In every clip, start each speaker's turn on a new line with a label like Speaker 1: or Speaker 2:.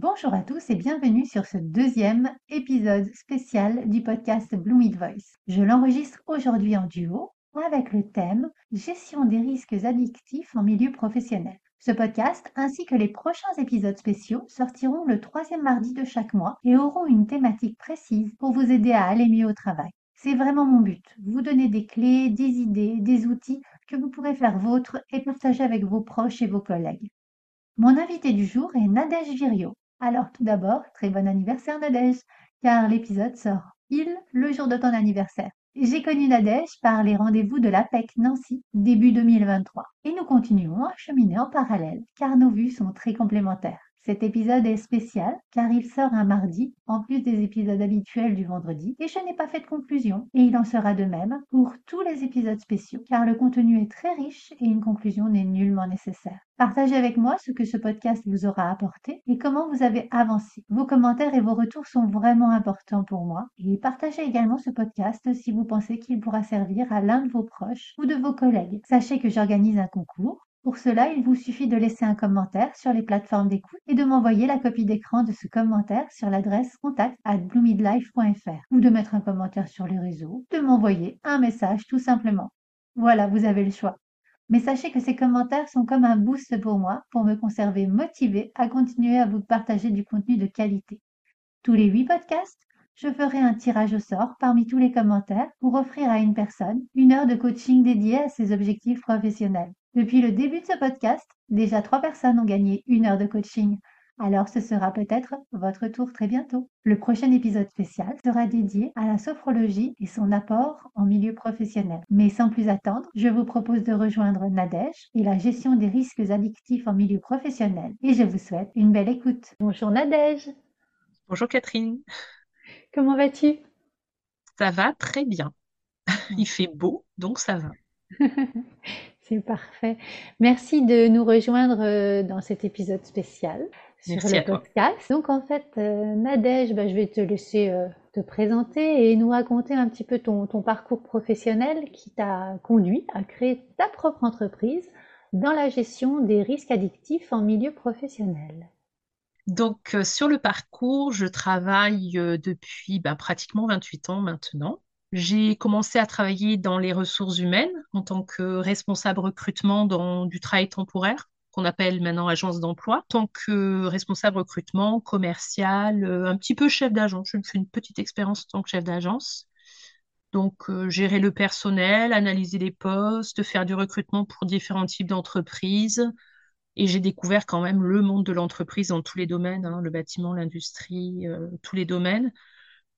Speaker 1: Bonjour à tous et bienvenue sur ce deuxième épisode spécial du podcast Bloomid Voice. Je l'enregistre aujourd'hui en duo avec le thème Gestion des risques addictifs en milieu professionnel. Ce podcast ainsi que les prochains épisodes spéciaux sortiront le troisième mardi de chaque mois et auront une thématique précise pour vous aider à aller mieux au travail. C'est vraiment mon but, vous donner des clés, des idées, des outils que vous pourrez faire vôtres et partager avec vos proches et vos collègues. Mon invité du jour est Nadège Virio. Alors tout d'abord, très bon anniversaire Nadège, car l'épisode sort il le jour de ton anniversaire. J'ai connu Nadège par les rendez-vous de l'APEC Nancy début 2023 et nous continuons à cheminer en parallèle car nos vues sont très complémentaires. Cet épisode est spécial car il sort un mardi en plus des épisodes habituels du vendredi et je n'ai pas fait de conclusion et il en sera de même pour tous les épisodes spéciaux car le contenu est très riche et une conclusion n'est nullement nécessaire. Partagez avec moi ce que ce podcast vous aura apporté et comment vous avez avancé. Vos commentaires et vos retours sont vraiment importants pour moi et partagez également ce podcast si vous pensez qu'il pourra servir à l'un de vos proches ou de vos collègues. Sachez que j'organise un concours pour cela, il vous suffit de laisser un commentaire sur les plateformes d'écoute et de m'envoyer la copie d'écran de ce commentaire sur l'adresse contact at bloomidlife.fr ou de mettre un commentaire sur les réseaux, de m'envoyer un message tout simplement. Voilà, vous avez le choix. Mais sachez que ces commentaires sont comme un boost pour moi pour me conserver motivé à continuer à vous partager du contenu de qualité. Tous les huit podcasts, je ferai un tirage au sort parmi tous les commentaires pour offrir à une personne une heure de coaching dédiée à ses objectifs professionnels. Depuis le début de ce podcast, déjà trois personnes ont gagné une heure de coaching. Alors ce sera peut-être votre tour très bientôt. Le prochain épisode spécial sera dédié à la sophrologie et son apport en milieu professionnel. Mais sans plus attendre, je vous propose de rejoindre Nadège et la gestion des risques addictifs en milieu professionnel. Et je vous souhaite une belle écoute. Bonjour Nadège.
Speaker 2: Bonjour Catherine.
Speaker 1: Comment vas-tu?
Speaker 2: Ça va très bien. Il fait beau, donc ça va.
Speaker 1: C'est parfait. Merci de nous rejoindre euh, dans cet épisode spécial sur le podcast. Donc en fait, euh, Nadège, bah, je vais te laisser euh, te présenter et nous raconter un petit peu ton, ton parcours professionnel qui t'a conduit à créer ta propre entreprise dans la gestion des risques addictifs en milieu professionnel.
Speaker 2: Donc sur le parcours, je travaille depuis bah, pratiquement 28 ans maintenant. J'ai commencé à travailler dans les ressources humaines en tant que responsable recrutement dans du travail temporaire qu'on appelle maintenant agence d'emploi, en tant que responsable recrutement, commercial, euh, un petit peu chef d'agence. Je me fais une petite expérience en tant que chef d'agence. Donc, euh, gérer le personnel, analyser les postes, faire du recrutement pour différents types d'entreprises. Et j'ai découvert quand même le monde de l'entreprise dans tous les domaines, hein, le bâtiment, l'industrie, euh, tous les domaines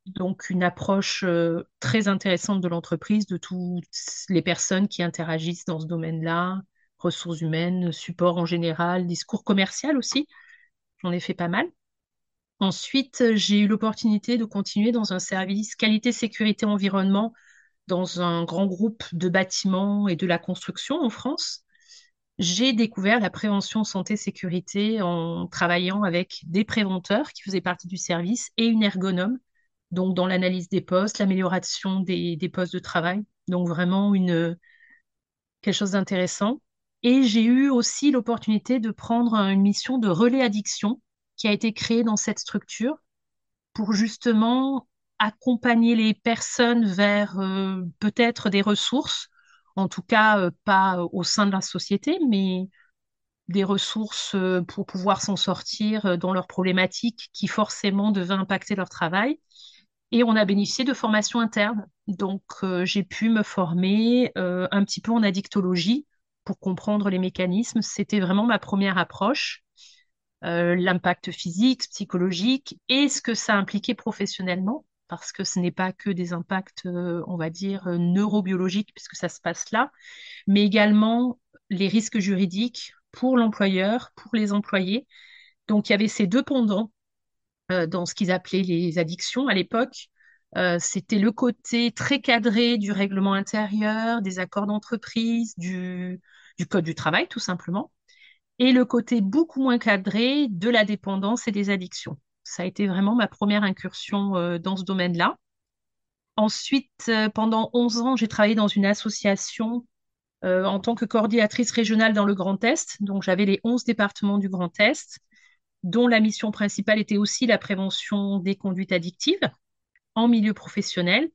Speaker 2: donc une approche euh, très intéressante de l'entreprise, de toutes les personnes qui interagissent dans ce domaine-là, ressources humaines, support en général, discours commercial aussi. J'en ai fait pas mal. Ensuite, j'ai eu l'opportunité de continuer dans un service qualité, sécurité, environnement dans un grand groupe de bâtiments et de la construction en France. J'ai découvert la prévention santé sécurité en travaillant avec des préventeurs qui faisaient partie du service et une ergonome donc dans l'analyse des postes, l'amélioration des, postes de travail. Donc vraiment quelque chose d'intéressant. Et j'ai eu aussi l'opportunité de prendre une mission de relais addiction qui a été créée dans cette structure pour justement accompagner les personnes vers euh, peut-être des ressources, en tout cas euh, pas au sein de la société, mais des ressources euh, pour pouvoir s'en sortir dans leurs problématiques qui forcément devaient impacter leur travail. Et on a bénéficié de formations internes. Donc, euh, j'ai pu me former euh, un petit peu en addictologie pour comprendre les mécanismes. C'était vraiment ma première approche. Euh, l'impact physique, psychologique et ce que ça impliquait professionnellement, parce que ce n'est pas que des impacts, on va dire, neurobiologiques, puisque ça se passe là, mais également les risques juridiques pour l'employeur, pour les employés. Donc, il y avait ces deux pendants euh, dans ce qu'ils appelaient les addictions à l'époque. Euh, c'était le côté très cadré du règlement intérieur, des accords d'entreprise, du code du travail, tout simplement, et le côté beaucoup moins cadré de la dépendance et des addictions. Ça a été vraiment ma première incursion euh, dans ce domaine-là. Ensuite, euh, pendant 11 ans, j'ai travaillé dans une association euh, en tant que coordinatrice régionale dans le Grand Est. Donc, j'avais les 11 départements du Grand Est, dont la mission principale était aussi la prévention des conduites addictives en milieu professionnel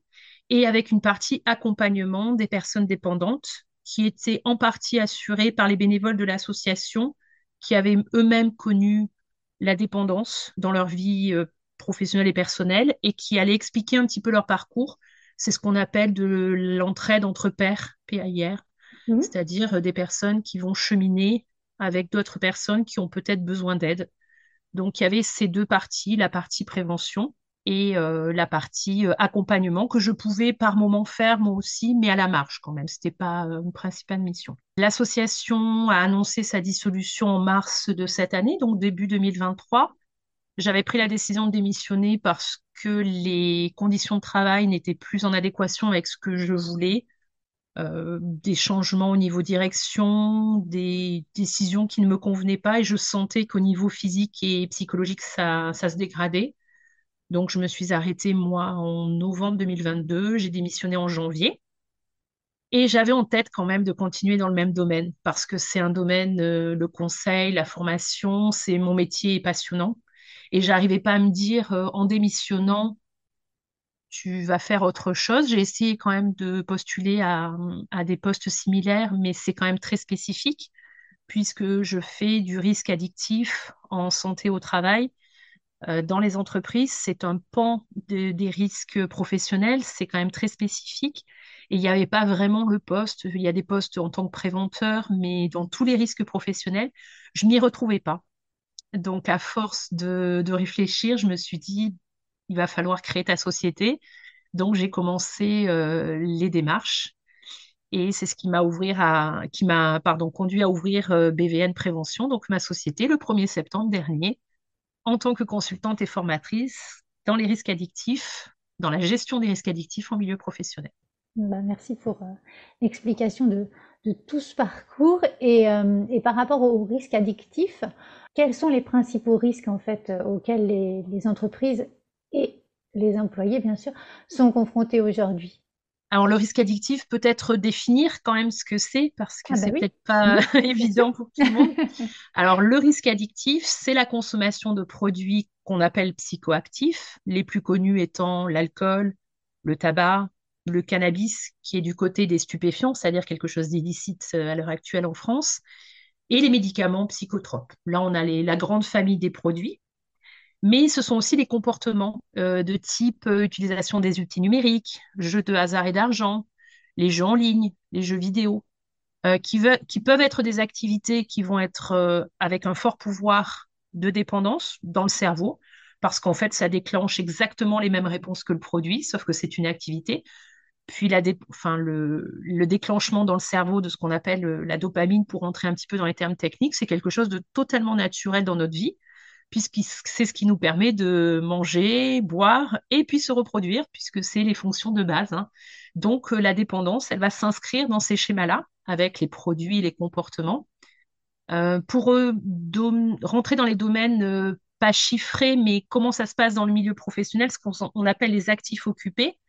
Speaker 2: et avec une partie accompagnement des personnes dépendantes qui était en partie assurée par les bénévoles de l'association qui avaient eux-mêmes connu la dépendance dans leur vie euh, professionnelle et personnelle et qui allaient expliquer un petit peu leur parcours. C'est ce qu'on appelle de l'entraide entre pairs, PAIR, mmh. c'est-à-dire euh, des personnes qui vont cheminer avec d'autres personnes qui ont peut-être besoin d'aide. Donc il y avait ces deux parties, la partie prévention et euh, la partie euh, accompagnement que je pouvais par moment faire moi aussi, mais à la marge quand même. C'était pas euh, une principale mission. L'association a annoncé sa dissolution en mars de cette année, donc début 2023. J'avais pris la décision de démissionner parce que les conditions de travail n'étaient plus en adéquation avec ce que je voulais. Des changements au niveau direction, des décisions qui ne me convenaient pas et je sentais qu'au niveau physique et psychologique, ça se dégradait. Donc, je me suis arrêtée, moi, en novembre 2022. J'ai démissionné en janvier. Et j'avais en tête quand même de continuer dans le même domaine parce que c'est un domaine, euh, le conseil, la formation, c'est mon métier passionnant. Et j'arrivais pas à me dire, euh, en démissionnant, tu vas faire autre chose. J'ai essayé quand même de postuler à, des postes similaires, mais c'est quand même très spécifique puisque je fais du risque addictif en santé au travail dans les entreprises, c'est un pan des risques professionnels, c'est quand même très spécifique. Et il n'y avait pas vraiment le poste. Il y a des postes en tant que préventeur, mais dans tous les risques professionnels, je m'y retrouvais pas. Donc, à force de, réfléchir, je me suis dit, il va falloir créer ta société. Donc, j'ai commencé euh, les démarches. Et c'est ce qui m'a conduit à ouvrir euh, BVN Prévention, donc ma société, le 1er septembre dernier en tant que consultante et formatrice dans les risques addictifs, dans la gestion des risques addictifs en milieu professionnel.
Speaker 3: Bah, merci pour euh, l'explication de, tout ce parcours. Euh, et, par rapport aux risques addictifs, quels sont les principaux risques en fait euh, auxquels les entreprises et les employés, bien sûr, sont confrontés aujourd'hui?
Speaker 2: Alors, le risque addictif, peut-être définir quand même ce que c'est, parce que ah c'est bah peut-être pas évident pour tout le monde. Alors, le risque addictif, c'est la consommation de produits qu'on appelle psychoactifs, les plus connus étant l'alcool, le tabac, le cannabis, qui est du côté des stupéfiants, c'est-à-dire quelque chose d'illicite euh, à l'heure actuelle en France, et les médicaments psychotropes. Là, on a la grande famille des produits mais ce sont aussi les comportements euh, de type euh, utilisation des outils numériques, jeux de hasard et d'argent, les jeux en ligne, les jeux vidéo, euh, qui, peuvent être des activités qui vont être avec un fort pouvoir de dépendance dans le cerveau, parce qu'en fait, ça déclenche exactement les mêmes réponses que le produit, sauf que c'est une activité. Puis le, le, déclenchement dans le cerveau de ce qu'on appelle la dopamine, pour entrer un petit peu dans les termes techniques, c'est quelque chose de totalement naturel dans notre vie puisque c'est ce qui nous permet de manger, boire et puis se reproduire, puisque c'est les fonctions de base. Hein. Donc euh, la dépendance, elle va s'inscrire dans ces schémas-là, avec les produits, les comportements. Euh, pour rentrer dans les domaines euh, pas chiffrés, mais comment ça se passe dans le milieu professionnel, ce qu'on appelle les actifs occupés.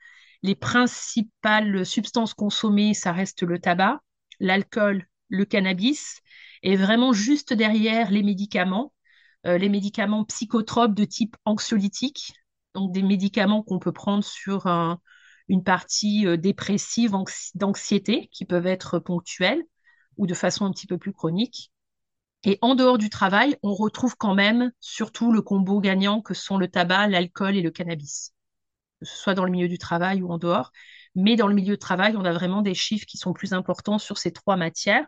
Speaker 2: Les principales substances consommées, ça reste le tabac, l'alcool, le cannabis, et vraiment juste derrière les médicaments, euh, les médicaments psychotropes de type anxiolytique, donc des médicaments qu'on peut prendre sur une partie euh, dépressive d'anxiété qui peuvent être ponctuelles ou de façon un petit peu plus chronique. Et en dehors du travail, on retrouve quand même surtout le combo gagnant que sont le tabac, l'alcool et le cannabis, que ce soit dans le milieu du travail ou en dehors. Mais dans le milieu de travail, on a vraiment des chiffres qui sont plus importants sur ces trois matières.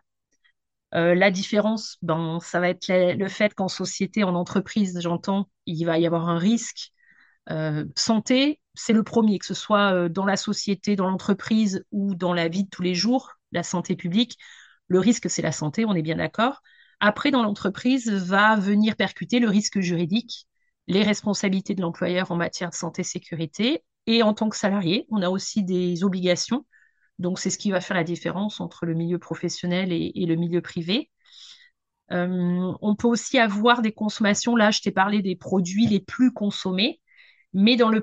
Speaker 2: Euh, la différence, ben, ça va être le fait qu'en société, en entreprise, j'entends, il va y avoir un risque. Euh, santé, c'est le premier, que ce soit euh, dans la société, dans l'entreprise ou dans la vie de tous les jours, la santé publique. Le risque, c'est la santé, on est bien d'accord. Après, dans l'entreprise, va venir percuter le risque juridique, les responsabilités de l'employeur en matière de santé-sécurité Et en tant que salarié, on a aussi des obligations. Donc, c'est ce qui va faire la différence entre le milieu professionnel et, le milieu privé. Euh, on peut aussi avoir des consommations. Là, je t'ai parlé des produits les plus consommés. Mais dans le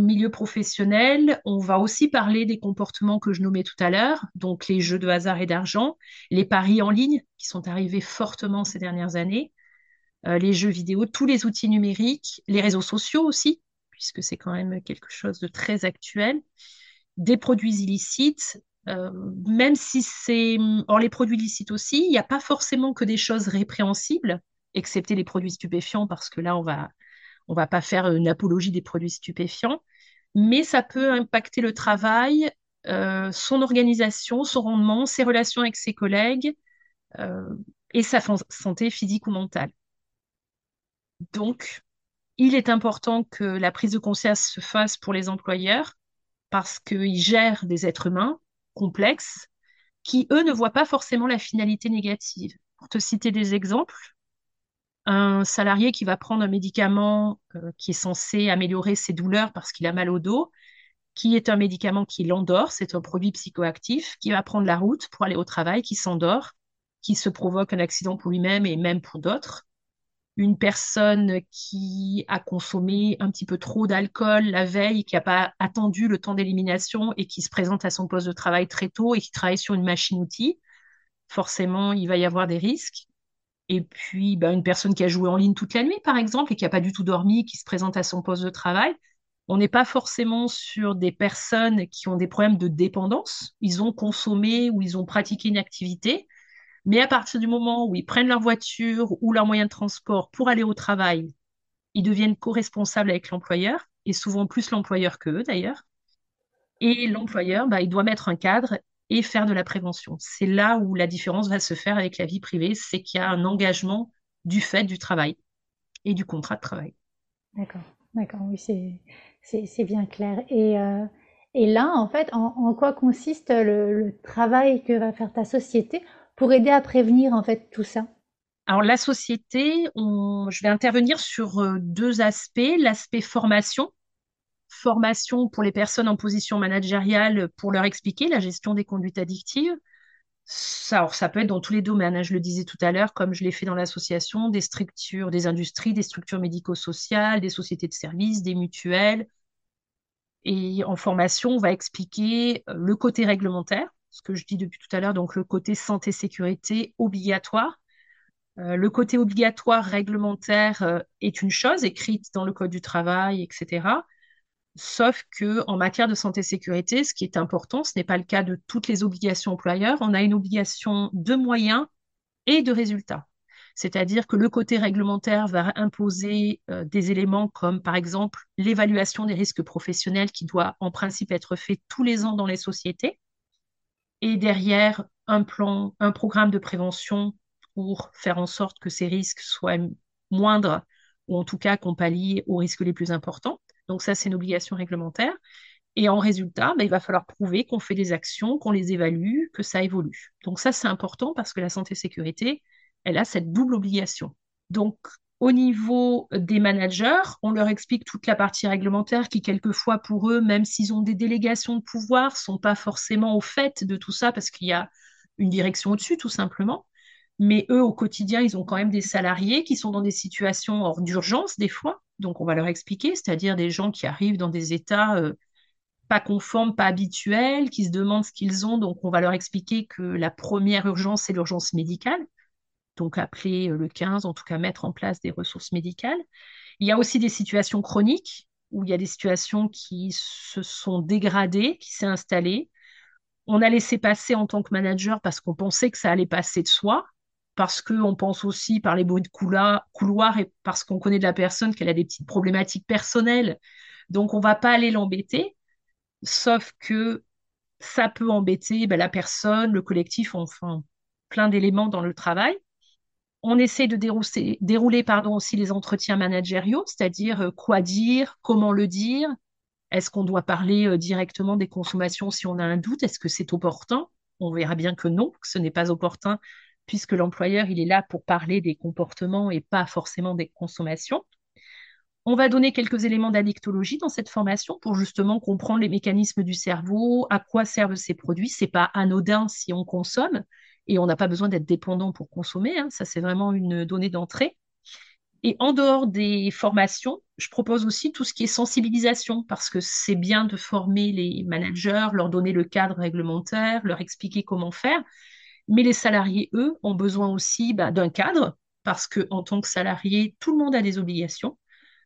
Speaker 2: milieu professionnel, on va aussi parler des comportements que je nommais tout à l'heure, donc les jeux de hasard et d'argent, les paris en ligne qui sont arrivés fortement ces dernières années, euh, les jeux vidéo, tous les outils numériques, les réseaux sociaux aussi, puisque c'est quand même quelque chose de très actuel, des produits illicites, euh, même si c'est... Or, les produits illicites aussi, il n'y a pas forcément que des choses répréhensibles, excepté les produits stupéfiants, parce que là, on va on va pas faire une apologie des produits stupéfiants, mais ça peut impacter le travail, euh, son organisation, son rendement, ses relations avec ses collègues euh, et sa santé physique ou mentale. Donc, il est important que la prise de conscience se fasse pour les employeurs parce qu'ils gèrent des êtres humains complexes qui, eux, ne voient pas forcément la finalité négative. Pour te citer des exemples, un salarié qui va prendre un médicament euh, qui est censé améliorer ses douleurs parce qu'il a mal au dos, qui est un médicament qui l'endort, c'est un produit psychoactif, qui va prendre la route pour aller au travail, qui s'endort, qui se provoque un accident pour lui-même et même pour d'autres. Une personne qui a consommé un petit peu trop d'alcool la veille, qui n'a pas attendu le temps d'élimination et qui se présente à son poste de travail très tôt et qui travaille sur une machine-outil, forcément, il va y avoir des risques. Et puis, bah, une personne qui a joué en ligne toute la nuit, par exemple, et qui n'a pas du tout dormi, qui se présente à son poste de travail, on n'est pas forcément sur des personnes qui ont des problèmes de dépendance. Ils ont consommé ou ils ont pratiqué une activité, mais à partir du moment où ils prennent leur voiture ou leur moyen de transport pour aller au travail, ils deviennent co-responsables avec l'employeur, et souvent plus l'employeur qu'eux d'ailleurs. Et l'employeur, bah, il doit mettre un cadre et faire de la prévention. C'est là où la différence va se faire avec la vie privée, c'est qu'il y a un engagement du fait du travail et du contrat de travail.
Speaker 3: D'accord, d'accord, oui, c'est bien clair. Et, euh, et là, en fait, en, quoi consiste le, travail que va faire ta société? Pour aider à prévenir en fait tout ça?
Speaker 2: Alors la société, je vais intervenir sur euh, deux aspects. L'aspect formation, formation pour les personnes en position managériale pour leur expliquer la gestion des conduites addictives. Ça, alors, ça peut être dans tous les domaines, hein, je le disais tout à l'heure, comme je l'ai fait dans l'association, des structures, des industries, des structures médico-sociales, des sociétés de services, des mutuelles. Et en formation, on va expliquer euh, le côté réglementaire, ce que je dis depuis tout à l'heure, donc le côté santé-sécurité obligatoire. Euh, le côté obligatoire réglementaire euh, est une chose écrite dans le Code du travail, etc. Sauf que en matière de santé sécurité, ce qui est important, ce n'est pas le cas de toutes les obligations employeurs. On a une obligation de moyens et de résultats. C'est-à-dire que le côté réglementaire va imposer euh, des éléments comme, par exemple, l'évaluation des risques professionnels qui doit en principe être fait tous les ans dans les sociétés. Et derrière, un plan, un programme de prévention pour faire en sorte que ces risques soient moindres ou en tout cas qu'on pallie aux risques les plus importants. Donc ça, c'est une obligation réglementaire. Et en résultat, bah, il va falloir prouver qu'on fait des actions, qu'on les évalue, que ça évolue. Donc ça, c'est important parce que la santé-sécurité, elle a cette double obligation. Donc, au niveau des managers, on leur explique toute la partie réglementaire qui, quelquefois, pour eux, même s'ils ont des délégations de pouvoir, sont pas forcément au fait de tout ça parce qu'il y a une direction au-dessus, tout simplement. Mais eux, au quotidien, ils ont quand même des salariés qui sont dans des situations hors d'urgence, des fois, donc on va leur expliquer, c'est-à-dire des gens qui arrivent dans des états euh, pas conformes, pas habituels, qui se demandent ce qu'ils ont, donc on va leur expliquer que la première urgence, c'est l'urgence médicale, donc appeler euh, le 15, en tout cas mettre en place des ressources médicales. Il y a aussi des situations chroniques, où il y a des situations qui se sont dégradées, qui s'est installées. On a laissé passer en tant que manager parce qu'on pensait que ça allait passer de soi, parce qu'on pense aussi par les bruits de couloir, et parce qu'on connaît de la personne qu'elle a des petites problématiques personnelles. Donc, on ne va pas aller l'embêter, sauf que ça peut embêter ben, la personne, le collectif, enfin, plein d'éléments dans le travail. On essaie de dérouler, aussi les entretiens managériaux, c'est-à-dire euh, quoi dire, comment le dire. Est-ce qu'on doit parler euh, directement des consommations si on a un doute? Est-ce que c'est opportun? On verra bien que non, que ce n'est pas opportun puisque l'employeur, il est là pour parler des comportements et pas forcément des consommations. On va donner quelques éléments d'addictologie dans cette formation pour justement comprendre les mécanismes du cerveau, à quoi servent ces produits. C'est pas anodin si on consomme et on n'a pas besoin d'être dépendant pour consommer. Hein. Ça, c'est vraiment une donnée d'entrée. Et en dehors des formations, je propose aussi tout ce qui est sensibilisation, parce que c'est bien de former les managers, leur donner le cadre réglementaire, leur expliquer comment faire. Mais les salariés, eux, ont besoin aussi bah, d'un cadre, parce qu'en tant que salarié, tout le monde a des obligations,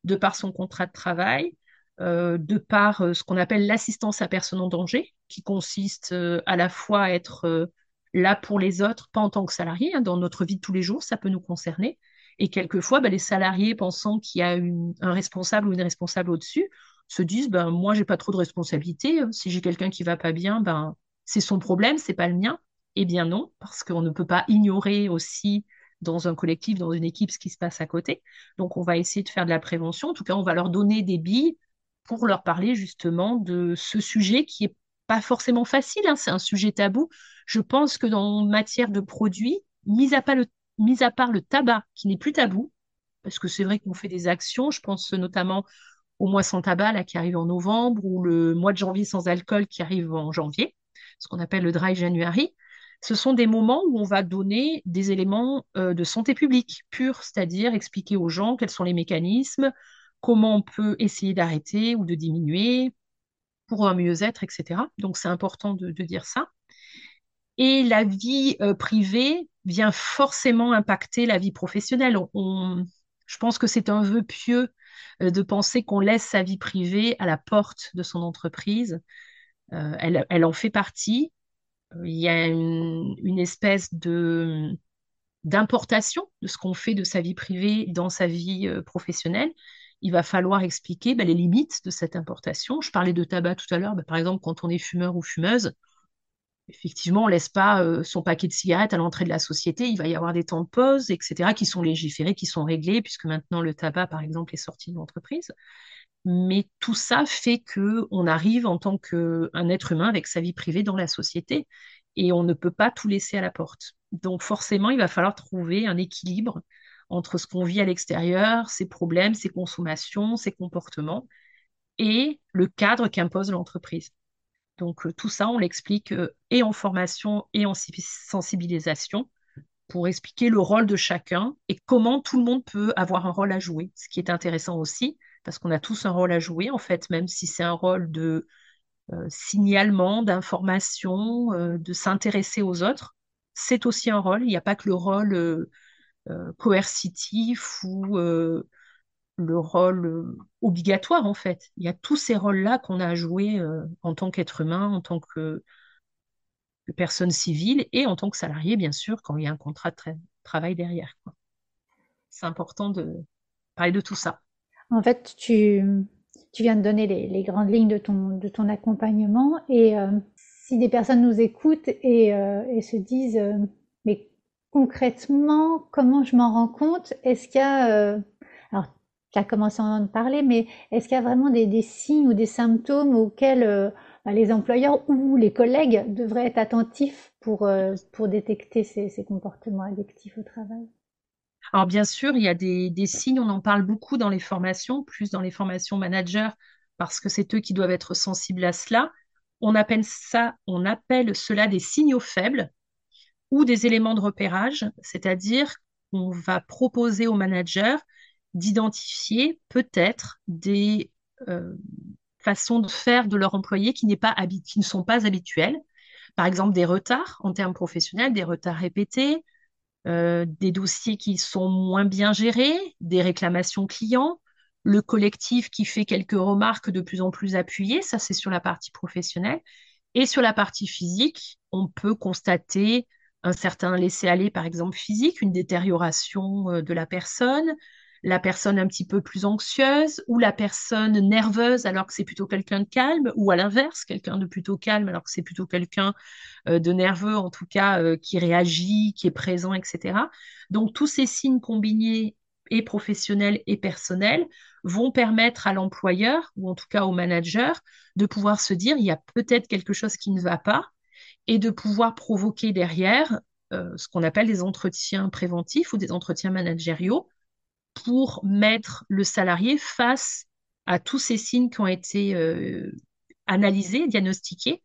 Speaker 2: de par son contrat de travail, euh, de par euh, ce qu'on appelle l'assistance à personne en danger, qui consiste euh, à la fois à être là pour les autres, pas en tant que salarié, hein, dans notre vie de tous les jours, ça peut nous concerner, et quelquefois, ben, les salariés, pensant qu'il y a un responsable ou une responsable au-dessus, se disent ben, Moi, j'ai pas trop de responsabilité. Si j'ai quelqu'un qui va pas bien, ben, c'est son problème, c'est pas le mien. Eh bien, non, parce qu'on ne peut pas ignorer aussi dans un collectif, dans une équipe, ce qui se passe à côté. Donc, on va essayer de faire de la prévention. En tout cas, on va leur donner des billes pour leur parler justement de ce sujet qui est pas forcément facile. Hein. C'est un sujet tabou. Je pense que dans matière de produits, mis à part le mis à part le tabac, qui n'est plus tabou, parce que c'est vrai qu'on fait des actions, je pense notamment au mois sans tabac, là, qui arrive en novembre, ou le mois de janvier sans alcool, qui arrive en janvier, ce qu'on appelle le dry January. Ce sont des moments où on va donner des éléments euh, de santé publique pure, c'est-à-dire expliquer aux gens quels sont les mécanismes, comment on peut essayer d'arrêter ou de diminuer pour un mieux-être, etc. Donc c'est important de, dire ça. Et la vie euh, privée, vient forcément impacter la vie professionnelle. je pense que c'est un vœu pieux euh, de penser qu'on laisse sa vie privée à la porte de son entreprise. Euh, elle, en fait partie. Il y a une, espèce de d'importation de ce qu'on fait de sa vie privée dans sa vie professionnelle. Il va falloir expliquer bah, les limites de cette importation. Je parlais de tabac tout à l'heure. Bah, par exemple, quand on est fumeur ou fumeuse, effectivement, on ne laisse pas euh, son paquet de cigarettes à l'entrée de la société. Il va y avoir des temps de pause, etc., qui sont légiférés, qui sont réglés, puisque maintenant le tabac, par exemple, est sorti de l'entreprise. Mais tout ça fait que on arrive en tant qu'un être humain avec sa vie privée dans la société et on ne peut pas tout laisser à la porte. Donc forcément, il va falloir trouver un équilibre entre ce qu'on vit à l'extérieur, ses problèmes, ses consommations, ses comportements et le cadre qu'impose l'entreprise. Donc euh, tout ça, on l'explique euh, et en formation et en sensibilisation pour expliquer le rôle de chacun et comment tout le monde peut avoir un rôle à jouer. Ce qui est intéressant aussi, parce qu'on a tous un rôle à jouer, en fait, même si c'est un rôle de euh, signalement, d'information, de s'intéresser aux autres, c'est aussi un rôle. Il n'y a pas que le rôle coercitif ou le rôle euh, obligatoire en fait. Il y a tous ces rôles-là qu'on a à jouer euh, en tant qu'être humain, en tant que, personne civile et en tant que salarié, bien sûr, quand il y a un contrat de travail derrière. C'est important de parler de tout ça.
Speaker 3: En fait, tu, tu viens de donner les, grandes lignes de ton, de ton accompagnement et euh, si des personnes nous écoutent et, et se disent mais concrètement, comment je m'en rends compte? Est-ce qu'il y a alors tu as commencé à en parler, mais est-ce qu'il y a vraiment des, signes ou des symptômes auxquels euh, bah, les employeurs ou les collègues devraient être attentifs pour, euh, détecter ces, comportements addictifs au travail?
Speaker 2: Alors bien sûr, il y a des, signes, on en parle beaucoup dans les formations, plus dans les formations managers, parce que c'est eux qui doivent être sensibles à cela. On appelle ça, on appelle cela des signaux faibles ou des éléments de repérage, c'est-à-dire qu'on va proposer aux managers d'identifier peut-être des euh, façons de faire de leur employé qui, pas qui ne sont pas habituelles. Par exemple, des retards en termes professionnels, des retards répétés, euh, des dossiers qui sont moins bien gérés, des réclamations clients, le collectif qui fait quelques remarques de plus en plus appuyées, ça c'est sur la partie professionnelle. Et sur la partie physique, on peut constater un certain laisser-aller, par exemple physique, une détérioration euh, de la personne, la personne un petit peu plus anxieuse ou la personne nerveuse alors que c'est plutôt quelqu'un de calme ou à l'inverse, quelqu'un de plutôt calme alors que c'est plutôt quelqu'un euh, de nerveux en tout cas euh, qui réagit, qui est présent, etc. Donc tous ces signes combinés et professionnels et personnels vont permettre à l'employeur ou en tout cas au manager de pouvoir se dire il y a peut-être quelque chose qui ne va pas et de pouvoir provoquer derrière euh, ce qu'on appelle des entretiens préventifs ou des entretiens managériaux pour mettre le salarié face à tous ces signes qui ont été euh, analysés, diagnostiqués,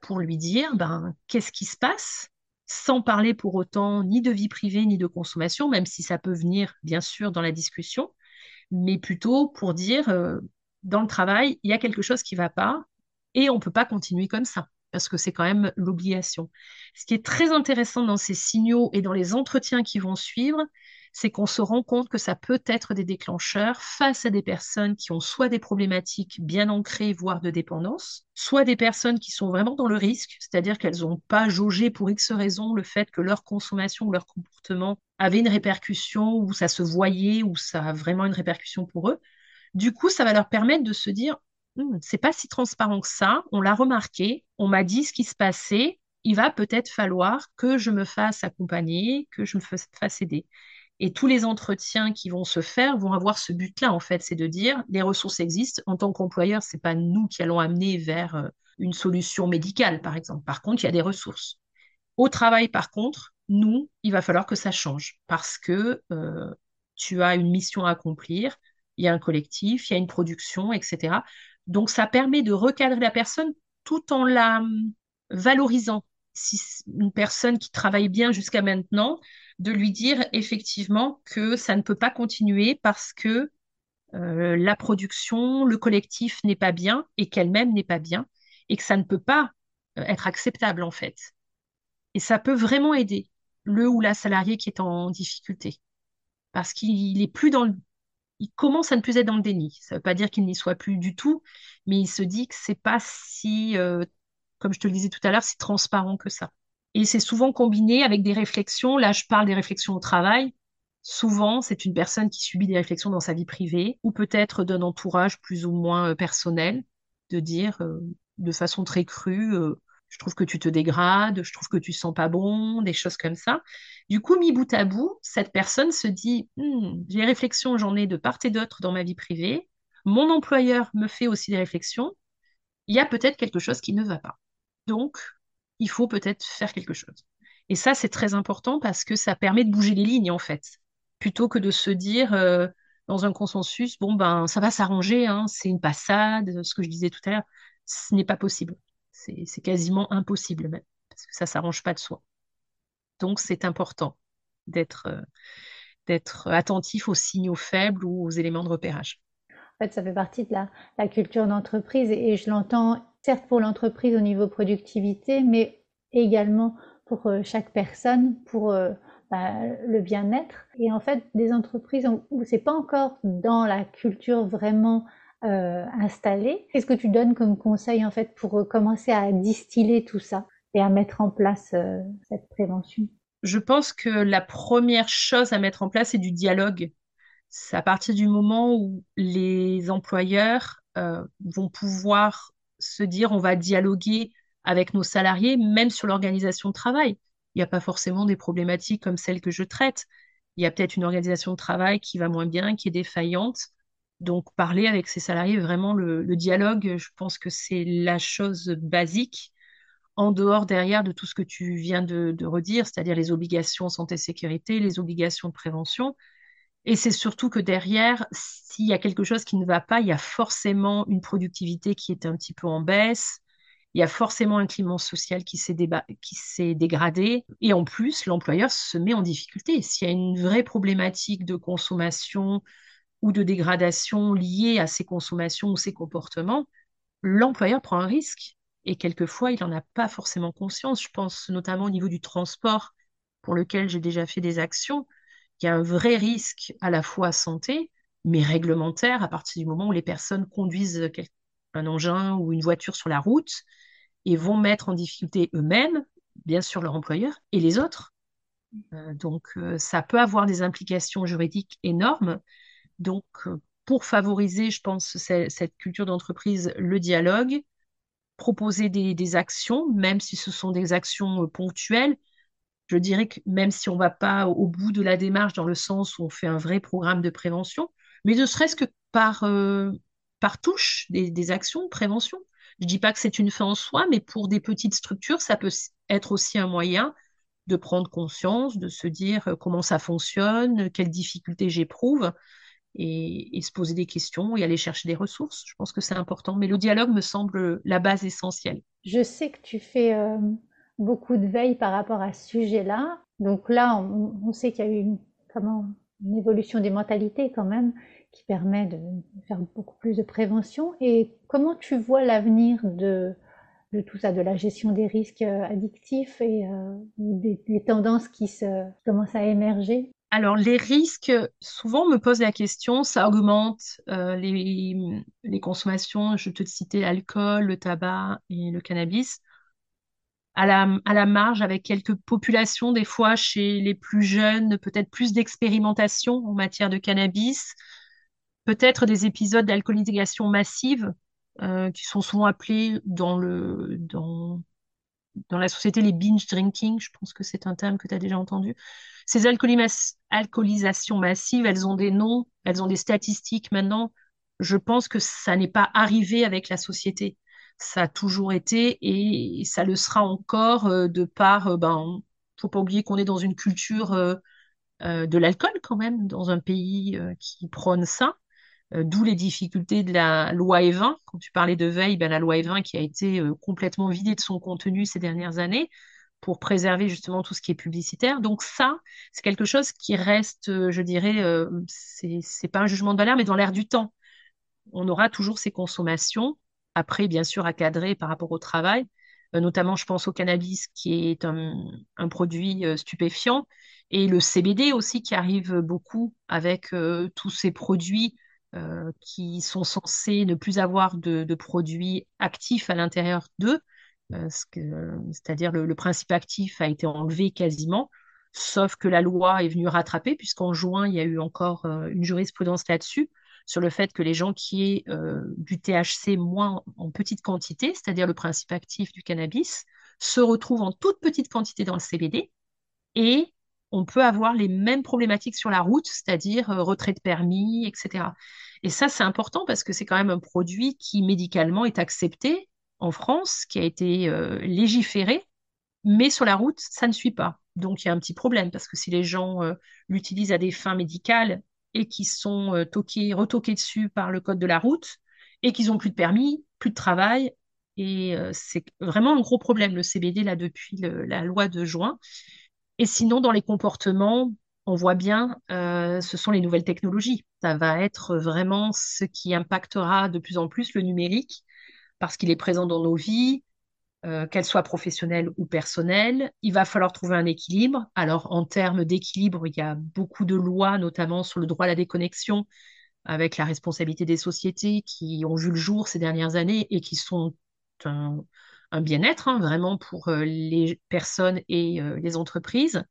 Speaker 2: pour lui dire ben, qu'est-ce qui se passe, sans parler pour autant ni de vie privée ni de consommation, même si ça peut venir bien sûr dans la discussion, mais plutôt pour dire euh, dans le travail, il y a quelque chose qui ne va pas et on ne peut pas continuer comme ça parce que c'est quand même l'obligation. Ce qui est très intéressant dans ces signaux et dans les entretiens qui vont suivre, c'est qu'on se rend compte que ça peut être des déclencheurs face à des personnes qui ont soit des problématiques bien ancrées, voire de dépendance, soit des personnes qui sont vraiment dans le risque, c'est-à-dire qu'elles n'ont pas jaugé pour X raison le fait que leur consommation ou leur comportement avait une répercussion, ou ça se voyait, ou ça a vraiment une répercussion pour eux. Du coup, ça va leur permettre de se dire, c'est pas si transparent que ça, on l'a remarqué, on m'a dit ce qui se passait, il va peut-être falloir que je me fasse accompagner, que je me fasse aider. Et tous les entretiens qui vont se faire vont avoir ce but-là, en fait, c'est de dire les ressources existent. En tant qu'employeur, c'est pas nous qui allons amener vers euh, une solution médicale, par exemple. Par contre, il y a des ressources. Au travail, par contre, nous, il va falloir que ça change parce que euh, tu as une mission à accomplir, il y a un collectif, il y a une production, etc. Donc, ça permet de recadrer la personne tout en la hum, valorisant. Si une personne qui travaille bien jusqu'à maintenant, de lui dire effectivement que ça ne peut pas continuer parce que euh, la production, le collectif n'est pas bien et qu'elle-même n'est pas bien et que ça ne peut pas euh, être acceptable en fait. Et ça peut vraiment aider le ou la salarié qui est en difficulté parce qu'il est plus dans le il commence à ne plus être dans le déni. Ça ne veut pas dire qu'il n'y soit plus du tout, mais il se dit que c'est pas si, euh, comme je te le disais tout à l'heure, si transparent que ça. Et c'est souvent combiné avec des réflexions. Là, je parle des réflexions au travail. Souvent, c'est une personne qui subit des réflexions dans sa vie privée ou peut-être d'un entourage plus ou moins euh, personnel, de dire euh, de façon très crue, je trouve que tu te dégrades, je trouve que tu sens pas bon, des choses comme ça. Du coup, mis bout à bout, cette personne se dit, hmm, j'ai réflexions, j'en ai de part et d'autre dans ma vie privée. Mon employeur me fait aussi des réflexions. Il y a peut-être quelque chose qui ne va pas. Donc, il faut peut-être faire quelque chose. Et ça, c'est très important parce que ça permet de bouger les lignes, en fait, plutôt que de se dire euh, dans un consensus, bon, ben, ça va s'arranger, hein, c'est une passade, ce que je disais tout à l'heure, ce n'est pas possible. C'est quasiment impossible même, parce que ça ne s'arrange pas de soi. Donc, c'est important d'être euh, d'être attentif aux signaux faibles ou aux éléments de repérage.
Speaker 3: En fait, ça fait partie de la, culture d'entreprise et je l'entends certes pour l'entreprise au niveau productivité, mais également pour euh, chaque personne, pour euh, bah, le bien-être. Et en fait, des entreprises où c'est pas encore dans la culture vraiment euh, installée, qu'est-ce que tu donnes comme conseil en fait pour commencer à distiller tout ça et à mettre en place cette prévention?
Speaker 2: Je pense que la première chose à mettre en place, c'est du dialogue. C'est à partir du moment où les employeurs vont pouvoir se dire on va dialoguer avec nos salariés, même sur l'organisation de travail. Il n'y a pas forcément des problématiques comme celles que je traite. Il y a peut-être une organisation de travail qui va moins bien, qui est défaillante. Donc, parler avec ses salariés, vraiment le, dialogue, je pense que c'est la chose basique, en dehors derrière de tout ce que tu viens de, de redire, c'est-à-dire les obligations santé-sécurité, les obligations de prévention. Et c'est surtout que derrière, s'il y a quelque chose qui ne va pas, il y a forcément une productivité qui est un petit peu en baisse, il y a forcément un climat social qui s'est, dégradé. Et en plus, l'employeur se met en difficulté. S'il y a une vraie problématique de consommation ou de dégradation liée à ces consommations ou ces comportements, l'employeur prend un risque. Et quelquefois, il n'en a pas forcément conscience. Je pense notamment au niveau du transport, pour lequel j'ai déjà fait des actions il y a un vrai risque à la fois santé, mais réglementaire à partir du moment où les personnes conduisent un engin ou une voiture sur la route et vont mettre en difficulté eux-mêmes, bien sûr leur employeur, et les autres. Euh, donc euh, ça peut avoir des implications juridiques énormes. Donc euh, pour favoriser, je pense, cette culture d'entreprise, le dialogue, proposer des, actions, même si ce sont des actions ponctuelles, je dirais que même si on ne va pas au bout de la démarche dans le sens où on fait un vrai programme de prévention, mais ne serait-ce que par, euh, touche des, actions de prévention. Je ne dis pas que c'est une fin en soi, mais pour des petites structures, ça peut être aussi un moyen de prendre conscience, de se dire euh, comment ça fonctionne, quelles difficultés j'éprouve, et, se poser des questions et aller chercher des ressources. Je pense que c'est important, mais le dialogue me semble la base essentielle.
Speaker 3: Je sais que tu fais euh, beaucoup de veille par rapport à ce sujet-là. Donc là, on, sait qu'il y a eu une, évolution des mentalités quand même qui permet de faire beaucoup plus de prévention. Et comment tu vois l'avenir de, tout ça, de la gestion des risques euh, addictifs et euh, des, tendances qui, commencent à émerger?
Speaker 2: Alors, les risques, souvent me pose la question, ça augmente euh, les, consommations, je te citais l'alcool, le tabac et le cannabis, à la, à la marge avec quelques populations, des fois chez les plus jeunes, peut-être plus d'expérimentation en matière de cannabis, peut-être des épisodes d'alcoolisation massive euh, qui sont souvent appelés dans, le, dans, dans la société les binge drinking. Je pense que c'est un terme que tu as déjà entendu. Ces alcoolisations massives, elles ont des noms, elles ont des statistiques maintenant. Je pense que ça n'est pas arrivé avec la société. Ça a toujours été et ça le sera encore euh, de par, euh, ben, faut pas oublier qu'on est dans une culture de l'alcool quand même, dans un pays qui prône ça. Euh, d'où les difficultés de la loi E20. Quand tu parlais de veille, ben, la loi E20 qui a été euh, complètement vidée de son contenu ces dernières années pour préserver justement tout ce qui est publicitaire. Donc ça, c'est quelque chose qui reste, euh, je dirais, c'est pas un jugement de valeur, mais dans l'air du temps. On aura toujours ces consommations, après bien sûr à cadrer par rapport au travail, notamment je pense au cannabis qui est un, un produit stupéfiant, et le CBD aussi qui arrive beaucoup avec tous ces produits euh, qui sont censés ne plus avoir de, produits actifs à l'intérieur d'eux, euh, c'est-à-dire le, principe actif a été enlevé quasiment, sauf que la loi est venue rattraper, puisqu'en juin, il y a eu encore euh, une jurisprudence là-dessus, sur le fait que les gens qui aient du THC moins en petite quantité, c'est-à-dire le principe actif du cannabis, se retrouvent en toute petite quantité dans le CBD et on peut avoir les mêmes problématiques sur la route, c'est-à-dire euh, retrait de permis, etc. Et ça, c'est important parce que c'est quand même un produit qui médicalement est accepté en France, qui a été euh, légiféré, mais sur la route, ça ne suit pas. Donc il y a un petit problème parce que si les gens euh, l'utilisent à des fins médicales et qui sont toqués, retoqués dessus par le code de la route et qu'ils n'ont plus de permis, plus de travail, et c'est vraiment un gros problème le CBD là depuis la loi de juin. Et sinon, dans les comportements, on voit bien, euh, ce sont les nouvelles technologies. Ça va être vraiment ce qui impactera de plus en plus le numérique parce qu'il est présent dans nos vies, euh, qu'elles soient professionnelles ou personnelles. Il va falloir trouver un équilibre. Alors, en termes d'équilibre, il y a beaucoup de lois, notamment sur le droit à la déconnexion, avec la responsabilité des sociétés qui ont vu le jour ces dernières années et qui sont un, un bien-être hein, vraiment pour euh, les personnes et euh, les entreprises.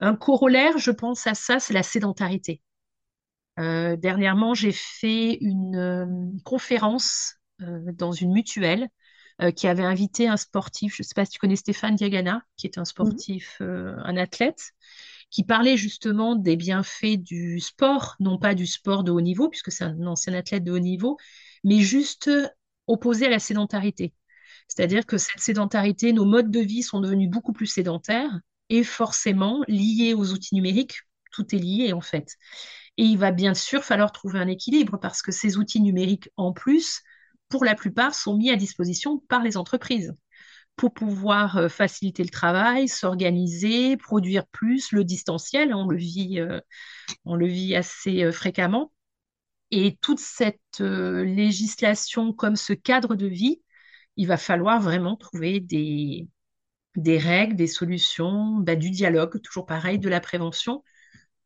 Speaker 2: Un corollaire, je pense à ça, c'est la sédentarité. Euh, dernièrement, j'ai fait une conférence dans une mutuelle qui avait invité un sportif, je ne sais pas si tu connais Stéphane Diagana, qui est un sportif, un athlète, qui parlait justement des bienfaits du sport, non pas du sport de haut niveau, puisque c'est un ancien athlète de haut niveau, mais juste opposé à la sédentarité. C'est-à-dire que cette sédentarité, nos modes de vie sont devenus beaucoup plus sédentaires et forcément liés aux outils numériques. Tout est lié en fait. Et il va bien sûr falloir trouver un équilibre parce que ces outils numériques, en plus, pour la plupart, sont mis à disposition par les entreprises pour pouvoir euh, faciliter le travail, s'organiser, produire plus, le distanciel, on le vit, euh, on le vit assez euh, fréquemment. Et toute cette législation comme ce cadre de vie il va falloir vraiment trouver des, règles, des solutions, bah, du dialogue, toujours pareil, de la prévention,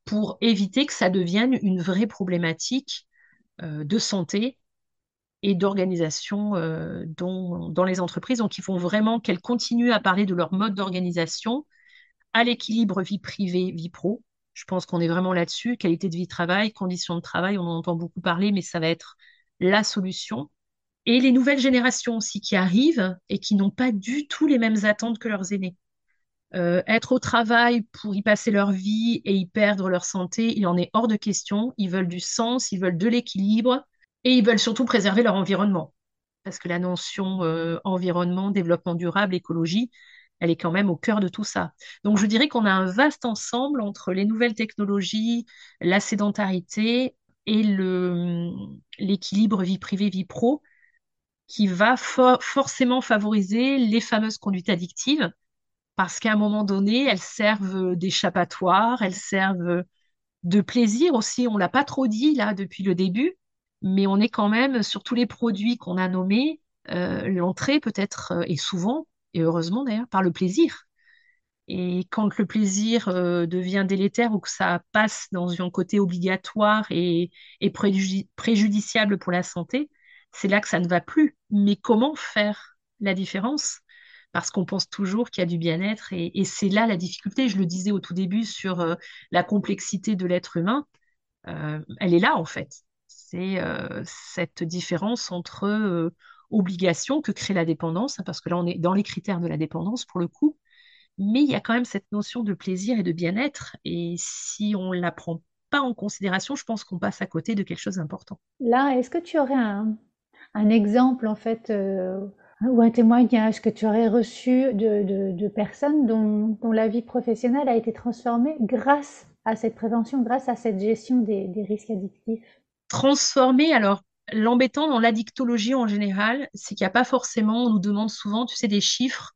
Speaker 2: pour éviter que ça devienne une vraie problématique euh, de santé et d'organisation euh, dans les entreprises. Donc, il faut vraiment qu'elles continuent à parler de leur mode d'organisation, à l'équilibre vie privée, vie pro. Je pense qu'on est vraiment là-dessus. Qualité de vie travail, conditions de travail, on en entend beaucoup parler, mais ça va être la solution et les nouvelles générations aussi qui arrivent et qui n'ont pas du tout les mêmes attentes que leurs aînés. Euh, être au travail pour y passer leur vie et y perdre leur santé, il en est hors de question. Ils veulent du sens, ils veulent de l'équilibre et ils veulent surtout préserver leur environnement. Parce que la notion euh, environnement, développement durable, écologie, elle est quand même au cœur de tout ça. Donc je dirais qu'on a un vaste ensemble entre les nouvelles technologies, la sédentarité et l'équilibre vie privée, vie pro, qui va forcément favoriser les fameuses conduites addictives, parce qu'à un moment donné, elles servent d'échappatoire, elles servent de plaisir aussi. On l'a pas trop dit là depuis le début, mais on est quand même sur tous les produits qu'on a nommés. Euh, l'entrée peut-être euh, et souvent et heureusement d'ailleurs par le plaisir. Et quand le plaisir euh, devient délétère ou que ça passe dans un côté obligatoire et, et préjudiciable pour la santé, c'est là que ça ne va plus. Mais comment faire la différence? Parce qu'on pense toujours qu'il y a du bien-être et, c'est là la difficulté. Je le disais au tout début sur euh, la complexité de l'être humain. Euh, elle est là en fait. C'est euh, cette différence entre obligation que crée la dépendance, hein, parce que là on est dans les critères de la dépendance pour le coup, mais il y a quand même cette notion de plaisir et de bien-être. Et si on ne la prend pas en considération, je pense qu'on passe à côté de quelque chose d'important.
Speaker 3: Là, est-ce que tu aurais un, exemple en fait ou un témoignage que tu aurais reçu de, personnes dont, la vie professionnelle a été transformée grâce à cette prévention, grâce à cette gestion des, risques addictifs
Speaker 2: Transformée, alors l'embêtant dans l'addictologie en général, c'est qu'il n'y a pas forcément, on nous demande souvent, tu sais, des chiffres.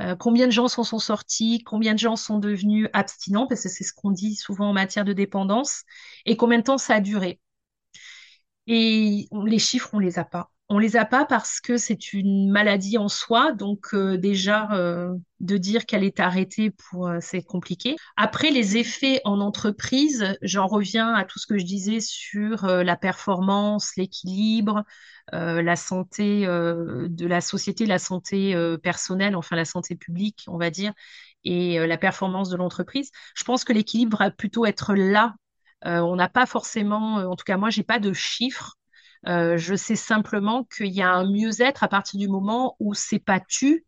Speaker 2: Euh, combien de gens s'en sont sortis, combien de gens sont devenus abstinents, parce que c'est ce qu'on dit souvent en matière de dépendance, et combien de temps ça a duré. Et les chiffres, on les a pas. On les a pas parce que c'est une maladie en soi, donc euh, déjà euh, de dire qu'elle est arrêtée pour euh, c'est compliqué. Après les effets en entreprise, j'en reviens à tout ce que je disais sur la performance, l'équilibre, la santé de la société, la santé personnelle, enfin la santé publique, on va dire, et la performance de l'entreprise. Je pense que l'équilibre va plutôt être là. on n'a pas forcément, en tout cas moi, j'ai pas de chiffres euh, je sais simplement qu'il y a un mieux-être à partir du moment où c'est pas tu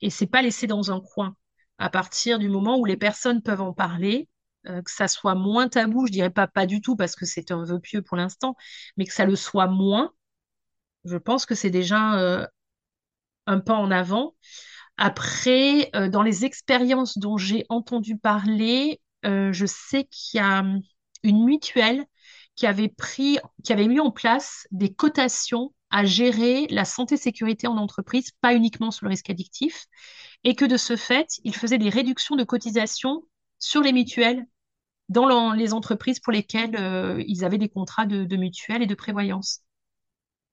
Speaker 2: et c'est pas laissé dans un coin. À partir du moment où les personnes peuvent en parler, euh, que ça soit moins tabou, je dirais pas pas du tout parce que c'est un vœu pieux pour l'instant, mais que ça le soit moins, je pense que c'est déjà euh, un pas en avant. Après, dans les expériences dont j'ai entendu parler, je sais qu'il y a hum, une mutuelle qui avait pris, qui avait mis en place des cotations à gérer la santé-sécurité en entreprise, pas uniquement sur le risque addictif, et que de ce fait, il faisait des réductions de cotisations sur les mutuelles dans les entreprises pour lesquelles euh, ils avaient des contrats de, de mutuelles et de prévoyance.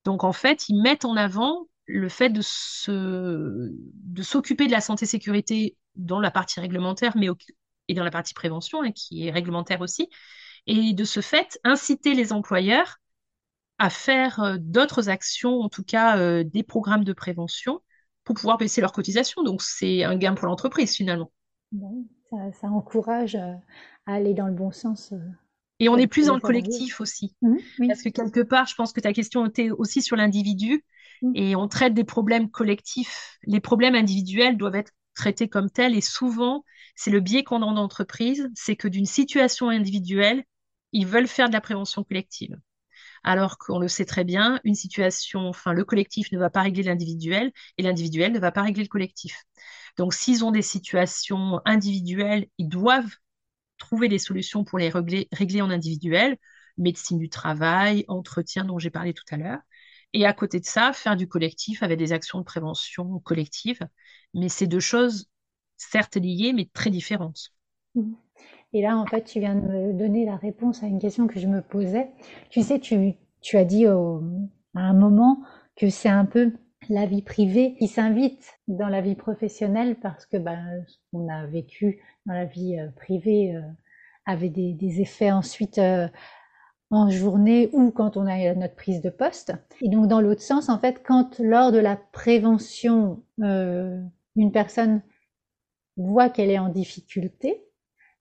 Speaker 2: Donc en fait, ils mettent en avant le fait de de s'occuper de la santé-sécurité dans la partie réglementaire, mais et dans la partie prévention, hein, qui est réglementaire aussi, et de ce fait, inciter les employeurs à faire euh, d'autres actions, en tout cas euh, des programmes de prévention, pour pouvoir baisser leurs cotisations. Donc, c'est un gain pour l'entreprise finalement.
Speaker 3: ça, encourage euh, à aller dans le bon sens.
Speaker 2: Et on est plus dans le collectif aussi. Mmh, Parce que quelque part, je pense que ta question était aussi sur l'individu. Mmh. Et on traite des problèmes collectifs. Les problèmes individuels doivent être traités comme tels. Et souvent, c'est le biais qu'on a en entreprise, c'est que d'une situation individuelle, ils veulent faire de la prévention collective. Alors qu'on le sait très bien, une situation, enfin, le collectif ne va pas régler l'individuel et l'individuel ne va pas régler le collectif. Donc, s'ils ont des situations individuelles, ils doivent trouver des solutions pour les régler en individuel, médecine du travail, entretien dont j'ai parlé tout à l'heure. Et à côté de ça, faire du collectif avec des actions de prévention collective. Mais c'est deux choses certes liées, mais très différentes.
Speaker 3: Mmh. Et là, en fait, tu viens de me donner la réponse à une question que je me posais. Tu sais, tu, as dit à un moment que c'est un peu la vie privée qui s'invite dans la vie professionnelle parce que ben, ce qu'on a vécu dans la vie euh, privée euh, avait des, des, effets ensuite euh, en journée ou quand on a notre prise de poste. Et donc dans l'autre sens, en fait, quand lors de la prévention, une personne voit qu'elle est en difficulté,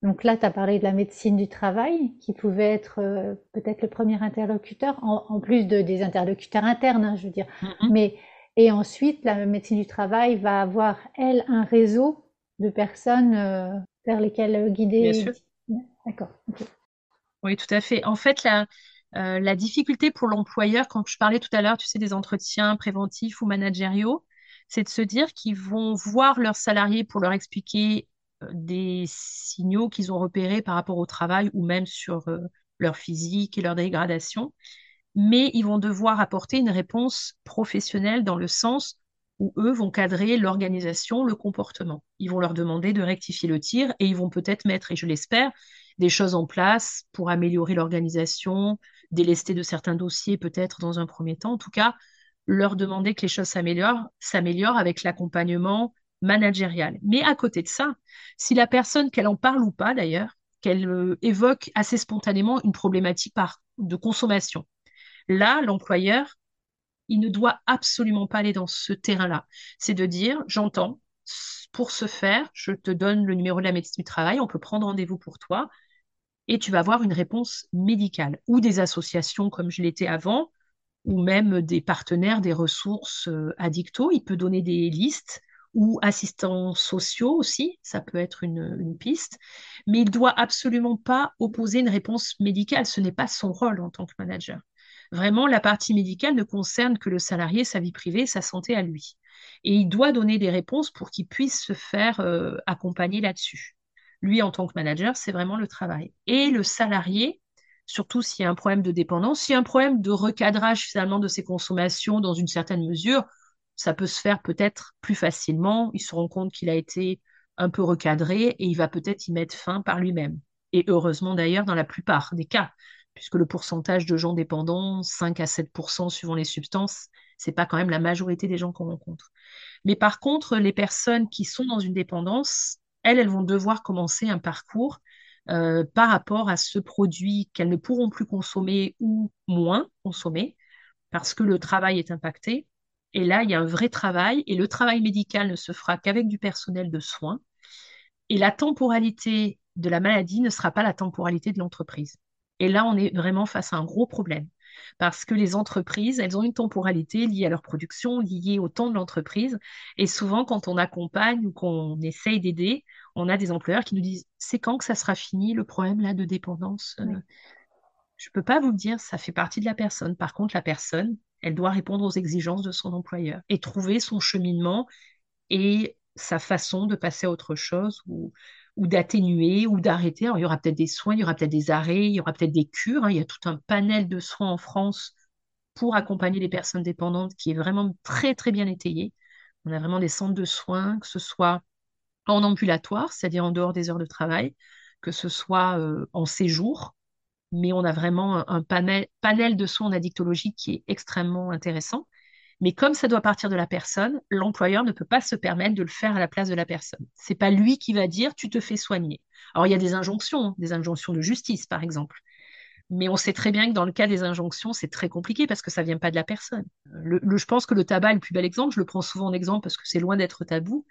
Speaker 3: donc là, tu as parlé de la médecine du travail, qui pouvait être euh, peut-être le premier interlocuteur, en, plus de, des interlocuteurs internes, hein, je veux dire. Mm-hmm. Mais et ensuite, la médecine du travail va avoir elle un réseau de personnes euh, vers lesquelles guider.
Speaker 2: Bien sûr.
Speaker 3: D'accord.
Speaker 2: Oui, tout à fait. En fait, la, euh, la difficulté pour l'employeur, quand je parlais tout à l'heure, tu sais, des entretiens préventifs ou managériaux, c'est de se dire qu'ils vont voir leurs salariés pour leur expliquer euh, des signaux qu'ils ont repérés par rapport au travail ou même sur euh, leur physique et leur dégradation, mais ils vont devoir apporter une réponse professionnelle dans le sens où eux vont cadrer l'organisation, le comportement. Ils vont leur demander de rectifier le tir et ils vont peut-être mettre, et je l'espère, des choses en place pour améliorer l'organisation, délester de certains dossiers peut-être dans un premier temps. En tout cas, leur demander que les choses s'améliorent, s'améliorent avec l'accompagnement managérial. Mais à côté de ça, si la personne, qu'elle en parle ou pas d'ailleurs, qu'elle euh, évoque assez spontanément une problématique de consommation, là, l'employeur, il ne doit absolument pas aller dans ce terrain-là. C'est de dire, j'entends, pour ce faire, je te donne le numéro de la médecine du travail, on peut prendre rendez-vous pour toi, et tu vas avoir une réponse médicale ou des associations comme je l'étais avant, ou même des partenaires des ressources euh, addicto. Il peut donner des listes ou assistants sociaux aussi, ça peut être une, piste, mais il doit absolument pas opposer une réponse médicale. Ce n'est pas son rôle en tant que manager. Vraiment, la partie médicale ne concerne que le salarié, sa vie privée, sa santé à lui. Et il doit donner des réponses pour qu'il puisse se faire euh, accompagner là-dessus. Lui, en tant que manager, c'est vraiment le travail. Et le salarié, surtout s'il y a un problème de dépendance, s'il y a un problème de recadrage finalement de ses consommations dans une certaine mesure, ça peut se faire peut-être plus facilement. Il se rend compte qu'il a été un peu recadré et il va peut-être y mettre fin par lui-même. Et heureusement d'ailleurs dans la plupart des cas, puisque le pourcentage de gens dépendants, 5 à 7% suivant les substances, c'est pas quand même la majorité des gens qu'on rencontre. Mais par contre, les personnes qui sont dans une dépendance, elles, elles vont devoir commencer un parcours euh, par rapport à ce produit qu'elles ne pourront plus consommer ou moins consommer parce que le travail est impacté. Et là, il y a un vrai travail et le travail médical ne se fera qu'avec du personnel de soins. Et la temporalité de la maladie ne sera pas la temporalité de l'entreprise. Et là, on est vraiment face à un gros problème parce que les entreprises, elles ont une temporalité liée à leur production, liée au temps de l'entreprise. Et souvent, quand on accompagne ou qu'on essaye d'aider, on a des employeurs qui nous disent, c'est quand que ça sera fini le problème là de dépendance euh, Je ne peux pas vous le dire, ça fait partie de la personne. Par contre, la personne, elle doit répondre aux exigences de son employeur et trouver son cheminement et sa façon de passer à autre chose ou, ou d'atténuer ou d'arrêter. il y aura peut-être des soins, il y aura peut-être des arrêts, il y aura peut-être des cures. Hein. Il y a tout un panel de soins en France pour accompagner les personnes dépendantes qui est vraiment très, très bien étayé. On a vraiment des centres de soins, que ce soit en ambulatoire, c'est-à-dire en dehors des heures de travail, que ce soit euh, en séjour, mais on a vraiment un, panel, panel de soins en addictologie qui est extrêmement intéressant. Mais comme ça doit partir de la personne, l'employeur ne peut pas se permettre de le faire à la place de la personne. C'est pas lui qui va dire tu te fais soigner. Alors il y a des injonctions, hein, des injonctions de justice par exemple. Mais on sait très bien que dans le cas des injonctions, c'est très compliqué parce que ça vient pas de la personne. je pense que le tabac est le plus bel exemple. Je le prends souvent en exemple parce que c'est loin d'être tabou.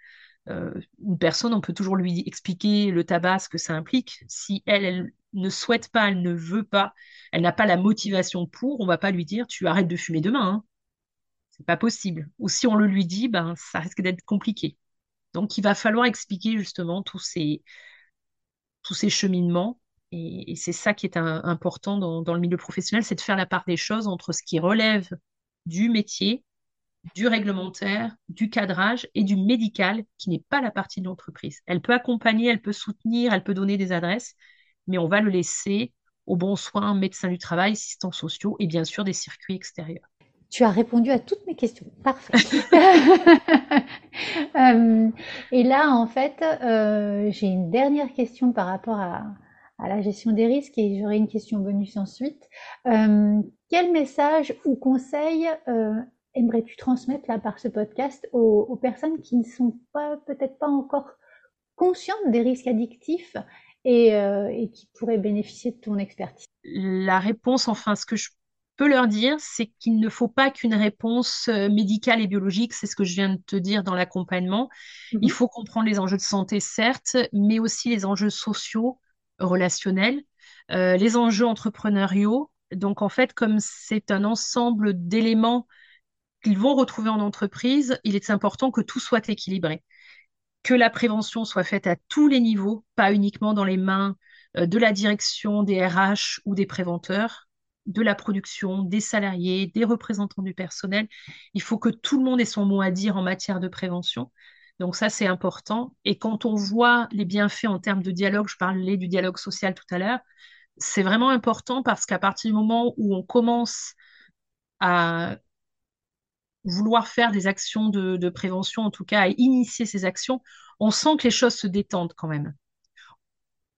Speaker 2: Euh, une personne, on peut toujours lui expliquer le tabac, ce que ça implique. Si elle, ne souhaite pas, elle ne veut pas, elle n'a pas la motivation pour, on va pas lui dire tu arrêtes de fumer demain. Hein c'est pas possible. Ou si on le lui dit, ben, ça risque d'être compliqué. Donc, il va falloir expliquer justement tous ces, tous ces cheminements. Et, c'est ça qui est important dans, le milieu professionnel, c'est de faire la part des choses entre ce qui relève du métier, du réglementaire, du cadrage et du médical, qui n'est pas la partie de l'entreprise. Elle peut accompagner, elle peut soutenir, elle peut donner des adresses, mais on va le laisser aux bons soins, médecins du travail, assistants sociaux et bien sûr des circuits extérieurs.
Speaker 3: Tu as répondu à toutes mes questions. Parfait. Euh, et là, en fait, euh, j'ai une dernière question par rapport à, la gestion des risques et j'aurai une question bonus ensuite. Euh, quel message ou conseil aimerais-tu transmettre là par ce podcast aux, personnes qui ne sont pas peut-être pas encore conscientes des risques addictifs et, et qui pourraient bénéficier de ton expertise?
Speaker 2: La réponse, enfin, ce que je peux leur dire, c'est qu'il ne faut pas qu'une réponse euh, médicale et biologique, c'est ce que je viens de te dire dans l'accompagnement. Mhm. Il faut comprendre les enjeux de santé, certes, mais aussi les enjeux sociaux, relationnels, euh, les enjeux entrepreneuriaux. Donc, en fait, comme c'est un ensemble d'éléments qu'ils vont retrouver en entreprise, il est important que tout soit équilibré, que la prévention soit faite à tous les niveaux, pas uniquement dans les mains euh, de la direction, des RH ou des préventeurs, de la production, des salariés, des représentants du personnel. Il faut que tout le monde ait son mot à dire en matière de prévention. Donc ça, c'est important. Et quand on voit les bienfaits en termes de dialogue, je parlais du dialogue social tout à l'heure, c'est vraiment important parce qu'à partir du moment où on commence à vouloir faire des actions de, prévention, en tout cas à initier ces actions, on sent que les choses se détendent quand même.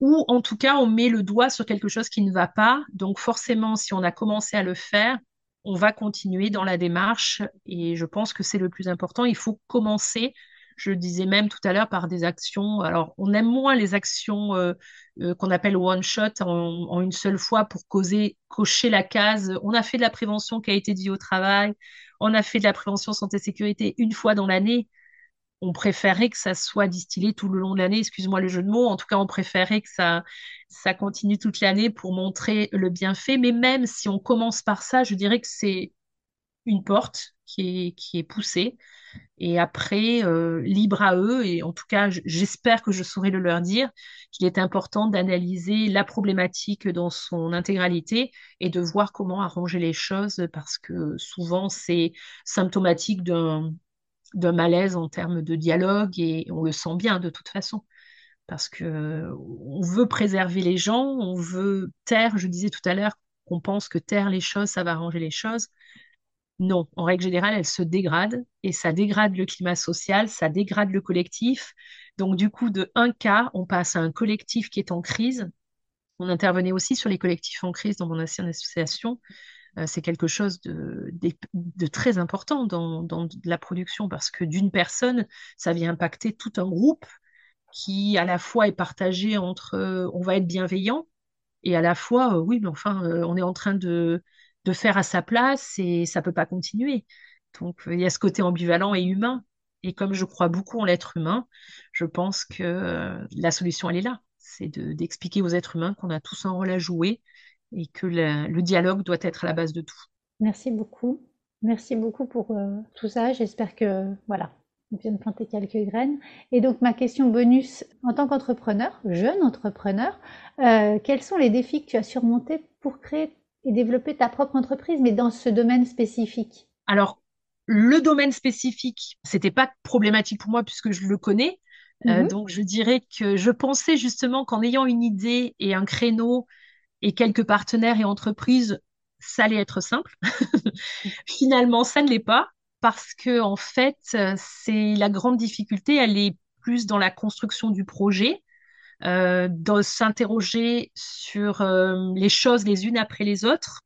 Speaker 2: Ou en tout cas, on met le doigt sur quelque chose qui ne va pas. Donc forcément, si on a commencé à le faire, on va continuer dans la démarche. Et je pense que c'est le plus important. Il faut commencer je disais même tout à l'heure par des actions. Alors, on aime moins les actions euh, euh, qu'on appelle one shot en, une seule fois pour causer, cocher la case. On a fait de la prévention qui a été dit au travail. On a fait de la prévention santé-sécurité une fois dans l'année. On préférait que ça soit distillé tout le long de l'année. Excuse-moi le jeu de mots. En tout cas, on préférait que ça, ça continue toute l'année pour montrer le bienfait. Mais même si on commence par ça, je dirais que c'est une porte qui est, qui est poussée. Et après, euh, libre à eux, et en tout cas, j'espère que je saurai le leur dire, qu'il est important d'analyser la problématique dans son intégralité et de voir comment arranger les choses, parce que souvent, c'est symptomatique d'un d'un malaise en termes de dialogue, et on le sent bien de toute façon. Parce que on veut préserver les gens, on veut taire, je disais tout à l'heure, qu'on pense que taire les choses, ça va arranger les choses. Non, en règle générale, elle se dégrade et ça dégrade le climat social, ça dégrade le collectif. Donc du coup, de un cas, on passe à un collectif qui est en crise. On intervenait aussi sur les collectifs en crise dans mon ancienne association. C'est quelque chose de, très important dans, la production parce que d'une personne, ça vient impacter tout un groupe qui à la fois est partagé entre on va être bienveillant et à la fois, oui, mais enfin, on est en train de de faire à sa place et ça peut pas continuer. Donc il y a ce côté ambivalent et humain. Et comme je crois beaucoup en l'être humain, je pense que la solution, elle est là. C'est d'expliquer aux êtres humains qu'on a tous un rôle à jouer et que le dialogue doit être à la base de tout.
Speaker 3: Merci beaucoup. Merci beaucoup pour euh, tout ça. J'espère que, voilà, on vient de planter quelques graines. Et donc, ma question bonus, en tant qu'entrepreneur, jeune entrepreneur, euh, quels sont les défis que tu as surmontés pour créer et développer ta propre entreprise, mais dans ce domaine spécifique?
Speaker 2: Alors, le domaine spécifique, c'était pas problématique pour moi puisque je le connais. Euh, mhm. donc, je dirais que je pensais justement qu'en ayant une idée et un créneau et quelques partenaires et entreprises, ça allait être simple. Finalement, ça ne l'est pas parce que en fait, c'est la grande difficulté. Elle plus dans la construction du projet, euh, de s'interroger sur euh, les choses les unes après les autres.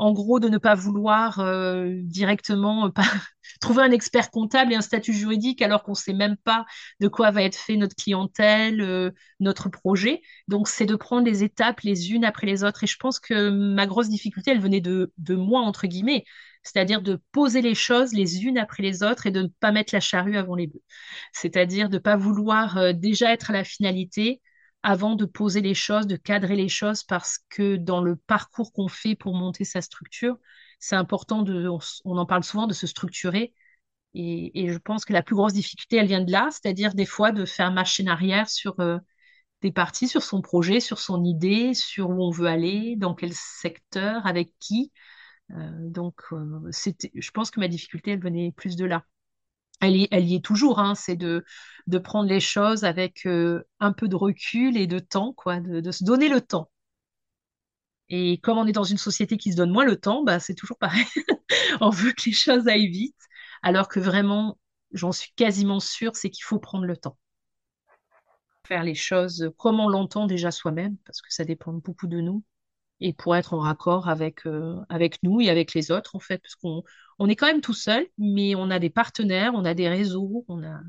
Speaker 2: En gros, de ne pas vouloir euh, directement trouver un expert comptable et un statut juridique alors qu'on ne sait même pas de quoi va être fait notre clientèle, notre projet. Donc, c'est de prendre les étapes les unes après les autres. Et je pense que ma grosse difficulté, elle venait de, moi, entre guillemets c'est-à-dire de poser les choses les unes après les autres et de ne pas mettre la charrue avant les bœufs, c'est-à-dire de ne pas vouloir euh, déjà être à la finalité avant de poser les choses, de cadrer les choses, parce que dans le parcours qu'on fait pour monter sa structure, c'est important de, on, en parle souvent, de se structurer. Et, je pense que la plus grosse difficulté, elle vient de là, c'est-à-dire des fois de faire marche en arrière sur euh, des parties, sur son projet, sur son idée, sur où on veut aller, dans quel secteur, avec qui. Euh, donc, euh, je pense que ma difficulté, elle venait plus de là. Elle y, est toujours, hein, c'est de, prendre les choses avec euh, un peu de recul et de temps, quoi, de, se donner le temps. Et comme on est dans une société qui se donne moins le temps, bah, c'est toujours pareil. on veut que les choses aillent vite, alors que vraiment, j'en suis quasiment sûre, c'est qu'il faut prendre le temps. Faire les choses comme on l'entend déjà soi-même, parce que ça dépend beaucoup de nous et pour être en raccord avec, euh, avec nous et avec les autres, en fait, parce qu'on on est quand même tout seul, mais on a des partenaires, on a des réseaux, on a,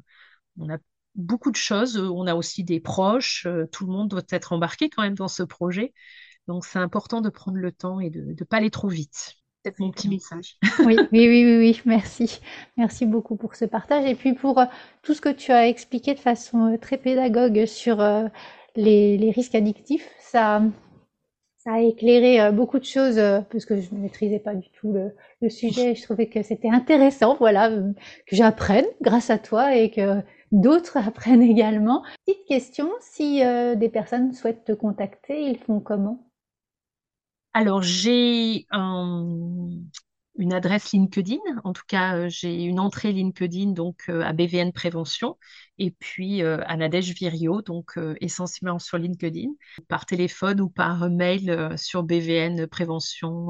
Speaker 2: on a beaucoup de choses, on a aussi des proches, euh, tout le monde doit être embarqué quand même dans ce projet. Donc, c'est important de prendre le temps et de ne pas aller trop vite. C'est mon petit message.
Speaker 3: oui, oui, oui, oui, oui, merci. Merci beaucoup pour ce partage. Et puis pour euh, tout ce que tu as expliqué de façon très pédagogue sur les, les risques addictifs, ça, ça a éclairé euh, beaucoup de choses euh, parce que je ne maîtrisais pas du tout le, sujet. Je trouvais que c'était intéressant, voilà, euh, que j'apprenne grâce à toi et que d'autres apprennent également. Petite question, si des personnes souhaitent te contacter, ils font comment?
Speaker 2: Alors, j'ai une adresse LinkedIn. En tout cas, euh, j'ai une entrée LinkedIn donc euh, à BVN Prévention et puis euh, à Nadège Virio, donc essentiellement sur LinkedIn, par téléphone ou par mail sur BVN Prévention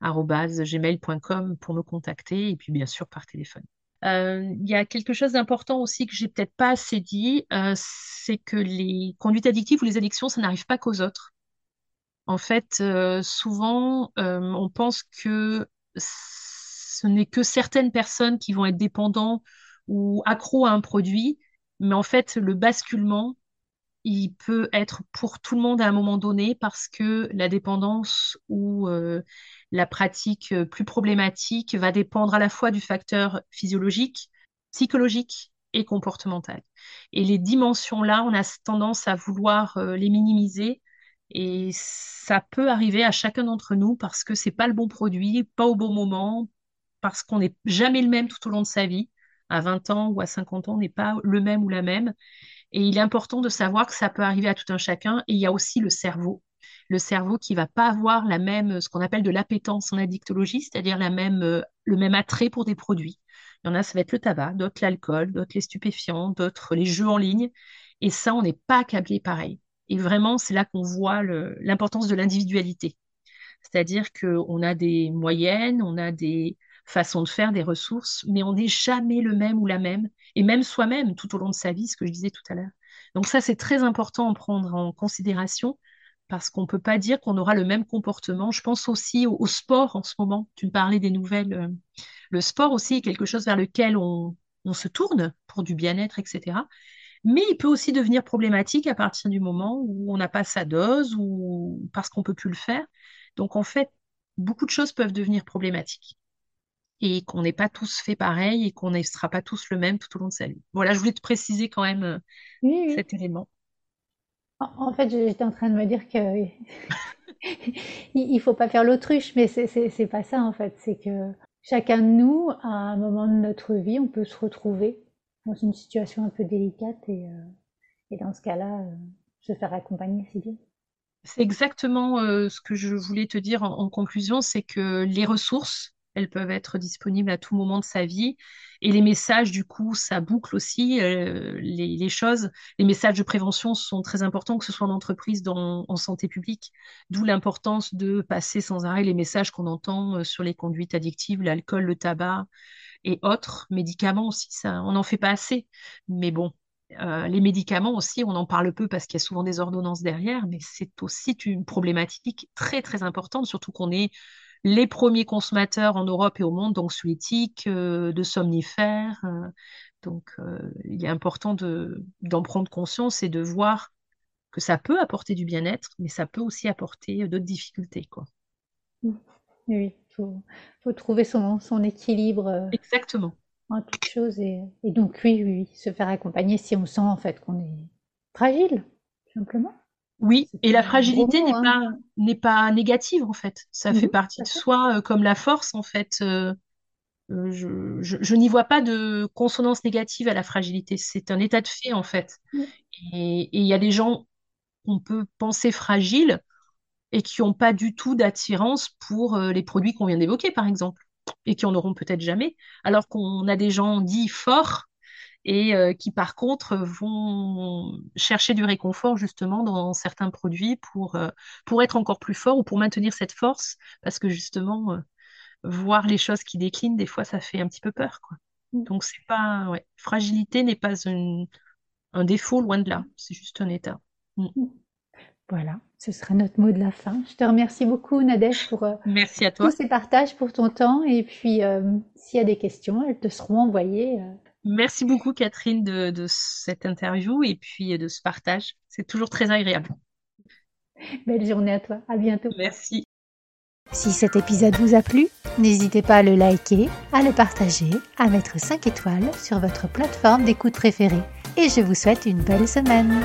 Speaker 2: pour me contacter et puis bien sûr par téléphone. Il y a quelque chose d'important aussi que j'ai peut-être pas assez dit, c'est que les conduites addictives ou les addictions, ça n'arrive pas qu'aux autres. En fait, souvent, on pense que ce n'est que certaines personnes qui vont être dépendants ou accros à un produit, mais en fait, le basculement, il peut être pour tout le monde à un moment donné parce que la dépendance ou euh, la pratique plus problématique va dépendre à la fois du facteur physiologique, psychologique et comportemental. Et les dimensions-là, on a tendance à vouloir les minimiser et ça peut arriver à chacun d'entre nous parce que c'est pas le bon produit, pas au bon moment, parce qu'on n'est jamais le même tout au long de sa vie. À 20 ans ou à 50 ans, on n'est pas le même ou la même. Et il est important de savoir que ça peut arriver à tout un chacun. Et il y a aussi le cerveau. Le cerveau qui va pas avoir la même, ce qu'on appelle de l'appétence en addictologie, c'est-à-dire la même, le même attrait pour des produits. Il y en a, ça va être le tabac, d'autres l'alcool, d'autres les stupéfiants, d'autres les jeux en ligne. Et ça, on n'est pas câblé pareil. Et vraiment, c'est là qu'on voit l'importance de l'individualité. C'est-à-dire qu'on a des moyennes, on a des façons de faire, des ressources, mais on n'est jamais le même ou la même, et même soi-même tout au long de sa vie, ce que je disais tout à l'heure. Donc ça, c'est très important à prendre en considération parce qu'on ne peut pas dire qu'on aura le même comportement. Je pense aussi au, sport en ce moment. Tu me parlais des nouvelles. Euh, le sport aussi est quelque chose vers lequel on, on se tourne pour du bien-être, etc mais il peut aussi devenir problématique à partir du moment où on n'a pas sa dose ou parce qu'on peut plus le faire. Donc en fait, beaucoup de choses peuvent devenir problématiques et qu'on n'est pas tous fait pareil et qu'on ne sera pas tous le même tout au long de sa vie. Voilà, je voulais te préciser quand même euh, cet élément.
Speaker 3: En fait, j'étais en train de me dire que il faut pas faire l'autruche, mais c'est pas ça en fait. C'est que chacun de nous, à un moment de notre vie, on peut se retrouver dans une situation un peu délicate et, euh, dans ce cas-là, euh, se faire accompagner, c'est bien.
Speaker 2: C'est exactement euh, ce que je voulais te dire en, conclusion, c'est que les ressources, elles peuvent être disponibles à tout moment de sa vie. Et les messages, du coup, ça boucle aussi les, les, choses. Les messages de prévention sont très importants, que ce soit en entreprise, dans, en santé publique. D'où l'importance de passer sans arrêt les messages qu'on entend sur les conduites addictives, l'alcool, le tabac, et autres médicaments aussi, ça, on n'en fait pas assez. Mais bon, euh, les médicaments aussi, on en parle peu parce qu'il y a souvent des ordonnances derrière, mais c'est aussi une problématique très très importante, surtout qu'on est les premiers consommateurs en Europe et au monde d'anxiolytiques, euh, de somnifères. Euh, donc, il est important d'en prendre conscience et de voir que ça peut apporter du bien-être, mais ça peut aussi apporter d'autres difficultés. Quoi.
Speaker 3: Oui faut, faut trouver son, son équilibre euh,
Speaker 2: Exactement.
Speaker 3: en toute chose. Et, et donc, oui, oui, se faire accompagner si on sent en fait qu'on est fragile, simplement.
Speaker 2: Oui, et la fragilité n'est hein. pas n'est pas négative en fait. Ça fait partie de soi euh, comme la force en fait. Euh, je, je, n'y vois pas de consonance négative à la fragilité. C'est un état de fait en fait. Et il y a des gens qu'on peut penser fragiles et qui n'ont pas du tout d'attirance pour euh, les produits qu'on vient d'évoquer, par exemple, et qui en auront peut-être jamais, alors qu'on a des gens dits forts et euh, qui, par contre, vont chercher du réconfort justement dans certains produits pour, euh, pour être encore plus forts ou pour maintenir cette force, parce que justement, voir les choses qui déclinent, des fois, ça fait un petit peu peur. Quoi. Mm. Donc, c'est pas. Ouais, fragilité n'est pas un défaut, loin de là, c'est juste un état. Mm. Mm.
Speaker 3: Voilà, ce sera notre mot de la fin. Je te remercie beaucoup, Nadège, pour euh,
Speaker 2: Merci à toi.
Speaker 3: tous ces partages, pour ton temps. Et puis, euh, s'il y a des questions, elles te seront envoyées. Euh.
Speaker 2: Merci beaucoup, Catherine, de, de, cette interview et puis de ce partage. C'est toujours très agréable.
Speaker 3: Belle journée à toi. À bientôt.
Speaker 2: Merci.
Speaker 3: Si cet épisode vous a plu, n'hésitez pas à le liker, à le partager, à mettre 5 étoiles sur votre plateforme d'écoute préférée. Et je vous souhaite une belle semaine.